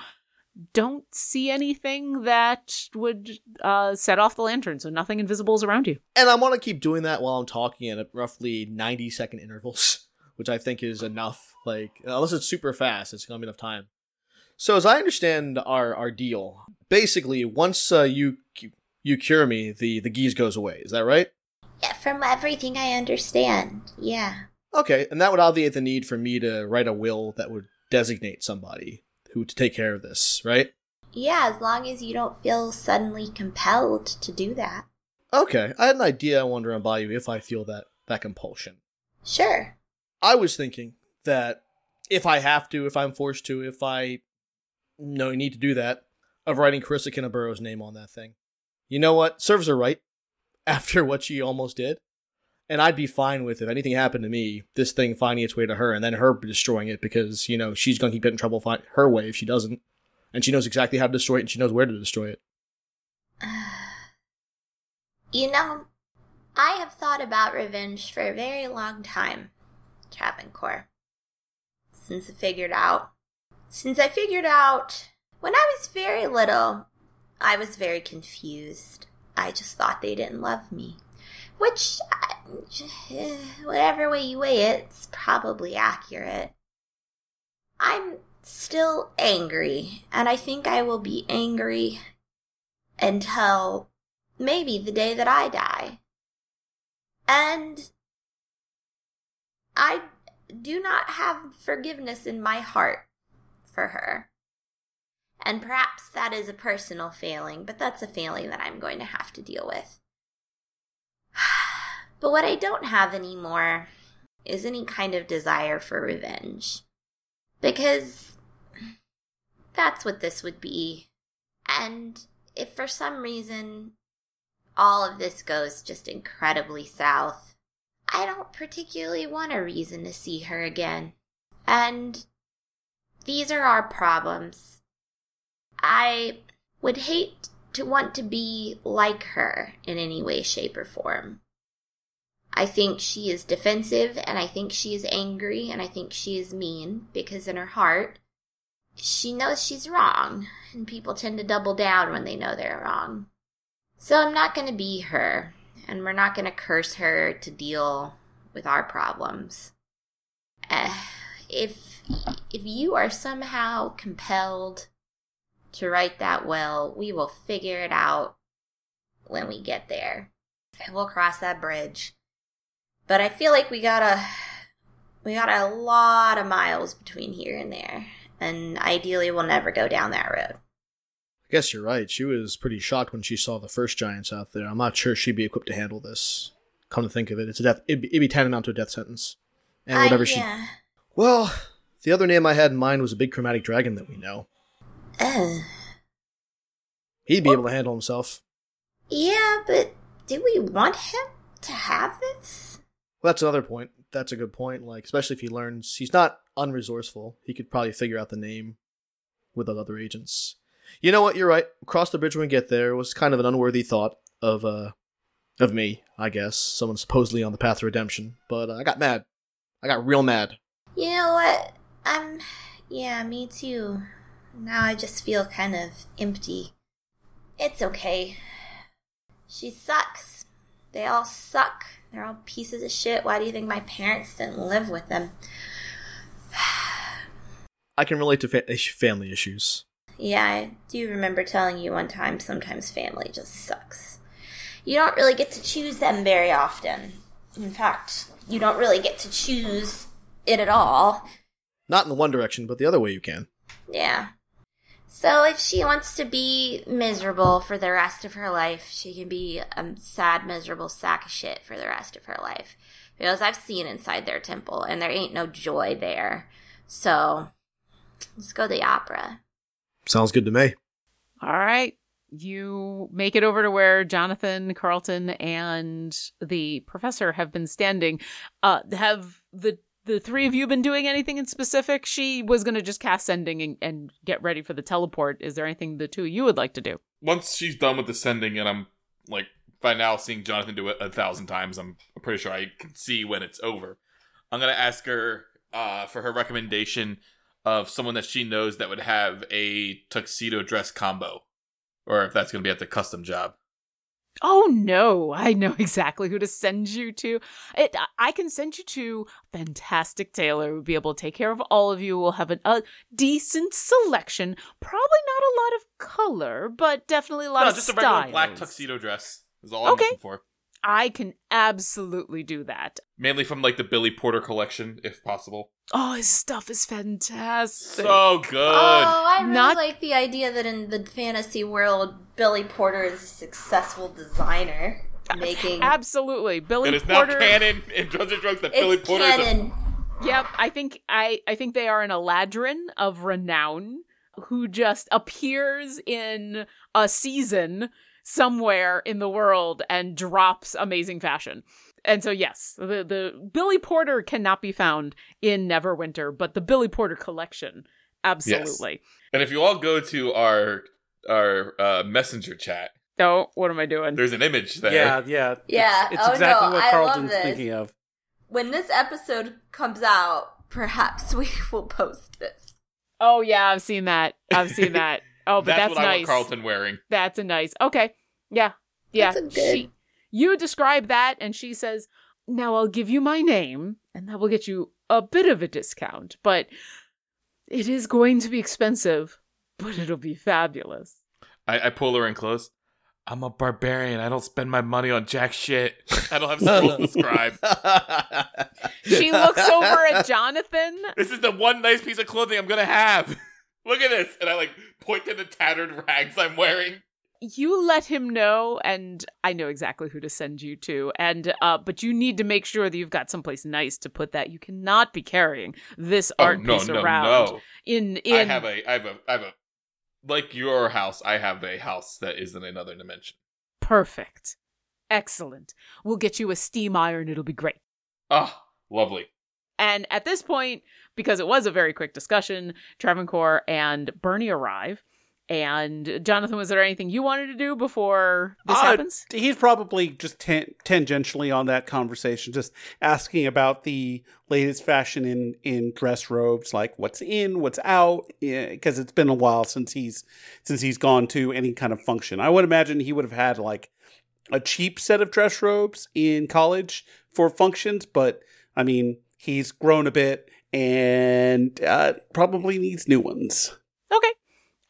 don't see anything that would uh, set off the lantern. So nothing invisible is around you. And I want to keep doing that while I'm talking at roughly 90 second intervals, which I think is enough. Like, unless it's super fast, it's going to be enough time. So, as I understand our, our deal, basically, once uh, you you cure me, the, the geas goes away. Is that right? Yeah, from everything I understand, yeah. Okay, and that would obviate the need for me to write a will that would designate somebody who to take care of this, right? Yeah, as long as you don't feel suddenly compelled to do that. Okay, I had an idea I wanted to run by you if I feel that that compulsion. Sure. I was thinking that if I have to, if I'm forced to, if I no need to do that, of writing Carissa Kinnaburrow's name on that thing. You know what? Serves her right after what she almost did. And I'd be fine with if anything happened to me, this thing finding its way to her and then her destroying it because, you know, she's going to keep getting in trouble her way if she doesn't. And she knows exactly how to destroy it and she knows where to destroy it. You know, I have thought about revenge for a very long time, Travancore. Since I figured out. Since I figured out when I was very little, I was very confused. I just thought they didn't love me. Which, uh, whatever way you weigh it, it's probably accurate. I'm still angry, and I think I will be angry until maybe the day that I die. And I do not have forgiveness in my heart for her. And perhaps that is a personal failing, but that's a failing that I'm going to have to deal with. But what I don't have anymore is any kind of desire for revenge. Because that's what this would be. And if for some reason all of this goes just incredibly south, I don't particularly want a reason to see her again. And these are our problems. I would hate to want to be like her in any way, shape, or form. I think she is defensive and I think she is angry and I think she is mean because in her heart, she knows she's wrong and people tend to double down when they know they're wrong. So I'm not going to be her and we're not going to curse her to deal with our problems. Uh, if if you are somehow compelled to write that will, we will figure it out when we get there. And we'll cross that bridge. But I feel like we got a we got a lot of miles between here and there, and ideally we'll never go down that road. I guess you're right. She was pretty shocked when she saw the first giants out there. I'm not sure she'd be equipped to handle this. Come to think of it, it's a death. It'd be, it'd be tantamount to a death sentence. And whatever uh, she. Well, the other name I had in mind was a big chromatic dragon that we know. Uh, He'd be able to handle himself. yeah, but do we want him to have this? Well, that's another point. That's a good point. Like, especially if he learns he's not unresourceful, he could probably figure out the name with other agents. You know what? You're right. Cross the bridge when we get there was kind of an unworthy thought of uh of me, I guess. Someone supposedly on the path to redemption, but uh, I got mad. I got real mad. You know what? I'm. Yeah, me too. Now I just feel kind of empty. It's okay. She sucks. They all suck. They're all pieces of shit. Why do you think my parents didn't live with them? I can relate to fa- family issues. Yeah, I do remember telling you one time sometimes family just sucks. You don't really get to choose them very often. In fact, you don't really get to choose it at all. Not in the one direction, but the other way you can. Yeah. So if she wants to be miserable for the rest of her life, she can be a sad, miserable sack of shit for the rest of her life. Because I've seen inside their temple, and there ain't no joy there. So let's go to the opera. Sounds good to me. All right. You make it over to where Jonathan, Carlton, and the professor have been standing. Uh, have the the three of you been doing anything in specific? She was going to just cast sending and, and get ready for the teleport. Is there anything the two of you would like to do? Once she's done with the sending, and I'm like by now seeing Jonathan do it a thousand times, I'm pretty sure I can see when it's over. I'm gonna ask her uh, for her recommendation of someone that she knows that would have a tuxedo dress combo, or if that's going to be at the custom job. Oh no, I know exactly who to send you to. It, I can send you to fantastic tailor who'll be able to take care of all of you. We'll have an, a decent selection. Probably not a lot of color, but definitely a lot no, of just a regular black tuxedo dress is all I'm Okay. looking for. I can absolutely do that. Mainly from like the Billy Porter collection, if possible. Oh, his stuff is fantastic. So good. Oh, I really Not- like the idea that in the fantasy world, Billy Porter is a successful designer making. Absolutely, Billy Porter. it is Porter. now canon in Drugs and Drugs that It's Billy Porter is a canon. Yep, I think I I think they are an Eladrin of renown who just appears in a season somewhere in the world and drops amazing fashion. And so yes, the the Billy Porter cannot be found in Neverwinter, but the Billy Porter collection absolutely. And if you all go to our our uh, messenger chat, Oh, what am I doing? there's an image there. Yeah, yeah. Yeah, It's, it's oh, exactly no, what I love Carlton's thinking of. When this episode comes out, perhaps we will post this. Oh yeah, I've seen that. I've seen that. Oh, but that's, that's, what I nice. want Carlton wearing. That's a nice. Okay. Yeah. Yeah. That's a good- She, you describe that, and she says, Now I'll give you my name, and that will get you a bit of a discount, but it is going to be expensive, but it'll be fabulous. I, I pull her in close. I'm a barbarian. I don't spend my money on jack shit. I don't have scrolls to scribe. She looks over at Jonathan. This is the one nice piece of clothing I'm gonna have. Look at this, and I like point to the tattered rags I'm wearing. You let him know, and I know exactly who to send you to. And uh, but you need to make sure that you've got someplace nice to put that. You cannot be carrying this Oh art no, piece no, around. no! In in I have a, I have a, I have a, like your house. I have a house that is in another dimension. Perfect. Excellent. We'll get you a steam iron. It'll be great. Ah, lovely. And at this point, because it was a very quick discussion, Travancore and Bernie arrive. And Jonathan, was there anything you wanted to do before this Uh, happens? He's probably just tan- tangentially on that conversation, just asking about the latest fashion in in dress robes, like what's in, what's out, because it's been a while since he's since he's gone to any kind of function. I would imagine he would have had like a cheap set of dress robes in college for functions, but I mean, he's grown a bit and uh, probably needs new ones. Okay.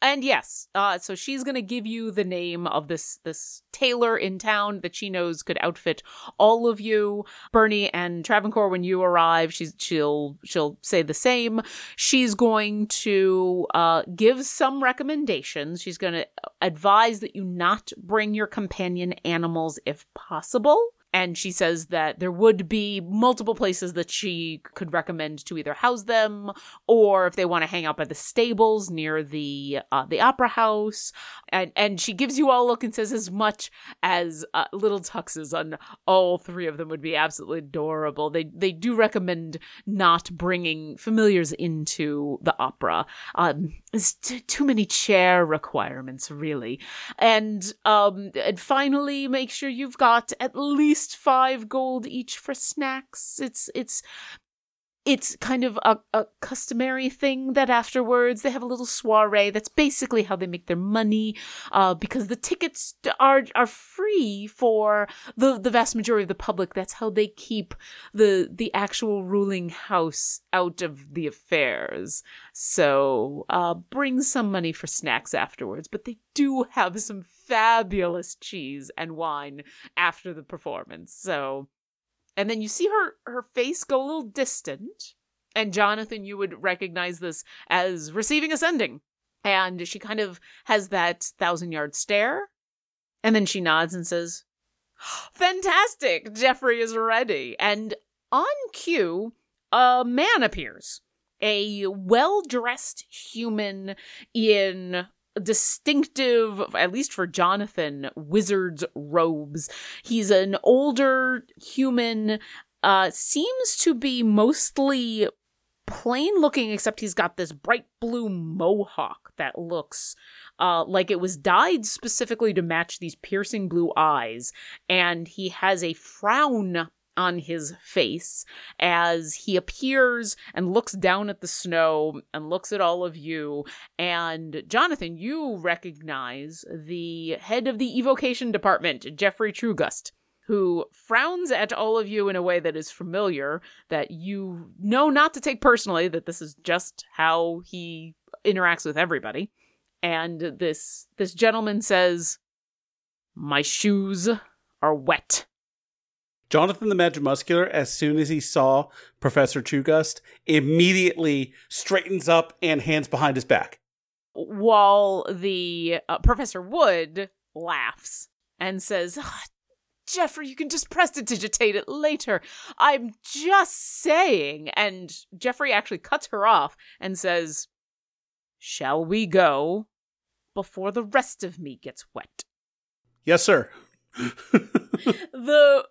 And yes, uh, so she's gonna give you the name of this this tailor in town that she knows could outfit all of you. Bernie and Travancore, when you arrive, she's she'll she'll say the same. She's going to uh, give some recommendations. She's gonna advise that you not bring your companion animals if possible. And she says that there would be multiple places that she could recommend to either house them or if they want to hang out by the stables near the uh, the opera house. And and she gives you all a look and says as much as uh, little tuxes on all three of them would be absolutely adorable. They they do recommend not bringing familiars into the opera. Um, it's t- too many chair requirements, really. And um, and finally, make sure you've got at least five gold each for snacks. It's it's it's kind of a, a customary thing that afterwards they have a little soiree. That's basically how they make their money, uh, because the tickets are are free for the the vast majority of the public. That's how they keep the the actual ruling house out of the affairs. So uh, bring some money for snacks afterwards, but they do have some fabulous cheese and wine after the performance. So and then you see her her face go a little distant. And jonathan you would recognize this as receiving a sending and she kind of has that thousand yard stare. And then she nods and says fantastic jeffrey is ready. And on cue a man appears. A well-dressed human in distinctive, at least for Jonathan, wizard's robes. He's an older human, uh, seems to be mostly plain looking, except he's got this bright blue mohawk that looks uh, like it was dyed specifically to match these piercing blue eyes. And he has a frown on his face as he appears and looks down at the snow and looks at all of you. And Jonathan, you recognize the head of the evocation department, Jeffrey Trugust, who frowns at all of you in a way that is familiar, that you know not to take personally, that this is just how he interacts with everybody. And this this gentleman says, My shoes are wet. Jonathan the Magimuscular, as soon as he saw Professor Chugust, immediately straightens up and hands behind his back. While the uh, Professor Wood laughs and says, "Ah, Jeffrey, you can just prestidigitate it later. I'm just saying. And Jeffrey actually cuts her off and says, Shall we go before the rest of me gets wet? Yes, sir. the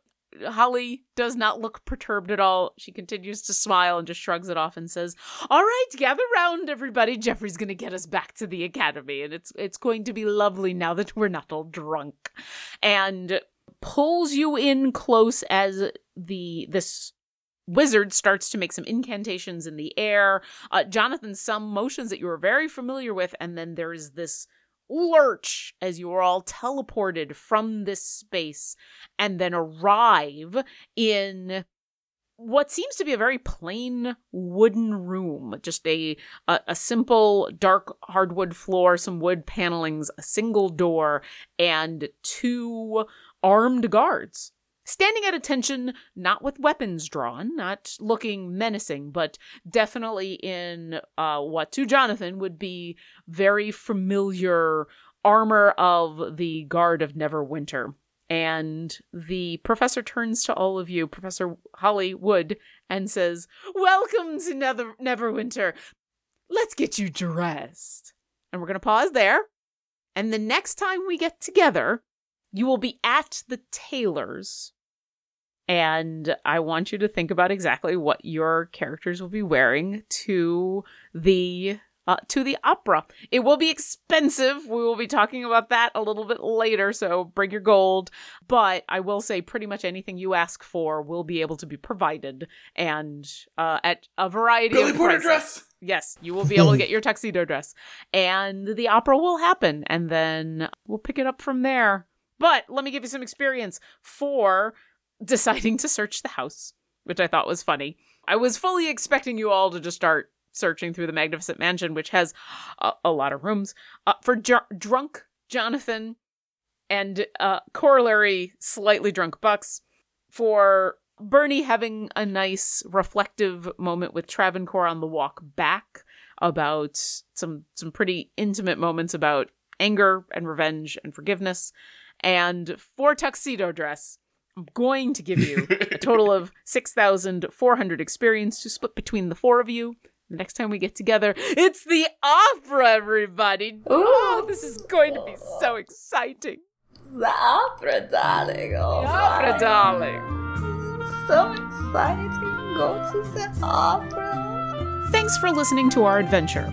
Holly does not look perturbed at all. She continues to smile and just shrugs it off and says, "All right, gather round, everybody. Jeffrey's going to get us back to the academy, and it's it's going to be lovely now that we're not all drunk." And pulls you in close as the this wizard starts to make some incantations in the air. Uh, Jonathan, some motions that you are very familiar with, and then there's this lurch as you are all teleported from this space and then arrive in what seems to be a very plain wooden room just a, a a, simple dark hardwood floor some wood panelings a single door and two armed guards standing at attention not with weapons drawn not looking menacing but definitely in uh, what to jonathan would be very familiar armor of the guard of neverwinter and the professor turns to all of you, Professor Holly Wood, and says, Welcome to Nether- Neverwinter. Let's get you dressed. And we're going to pause there. And the next time we get together, you will be at the tailor's. And I want you to think about exactly what your characters will be wearing to the uh, to the opera. It will be expensive. We will be talking about that a little bit later, so bring your gold. But I will say, pretty much anything you ask for will be able to be provided, and uh, at a variety Billy of Porter prices. dress. Yes, you will be able to get your tuxedo dress, and the opera will happen, and then we'll pick it up from there. But let me give you some experience for deciding to search the house, which I thought was funny. I was fully expecting you all to just start searching through the magnificent mansion, which has a, a lot of rooms uh, for J- drunk Jonathan and uh, corollary slightly drunk Bucks. For Bernie having a nice reflective moment with Travancore on the walk back about some some pretty intimate moments about anger and revenge and forgiveness. And for tuxedo dress, I'm going to give you a total of 6,400 experience to split between the four of you. The next time we get together, it's the opera, everybody. Oh, this is going to be so exciting. The opera, darling. Oh, The opera, my. darling. So exciting. Go to the opera. Thanks for listening to our adventure.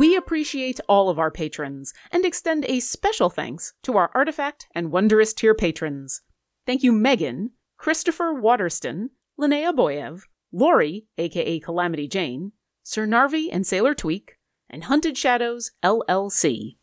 We appreciate all of our patrons and extend a special thanks to our Artifact and Wondrous tier patrons. Thank you, Megan, Christopher Waterston, Linnea Boyev, Lori, aka Calamity Jane, Sir Narvi and Sailor Tweak, and Hunted Shadows LLC.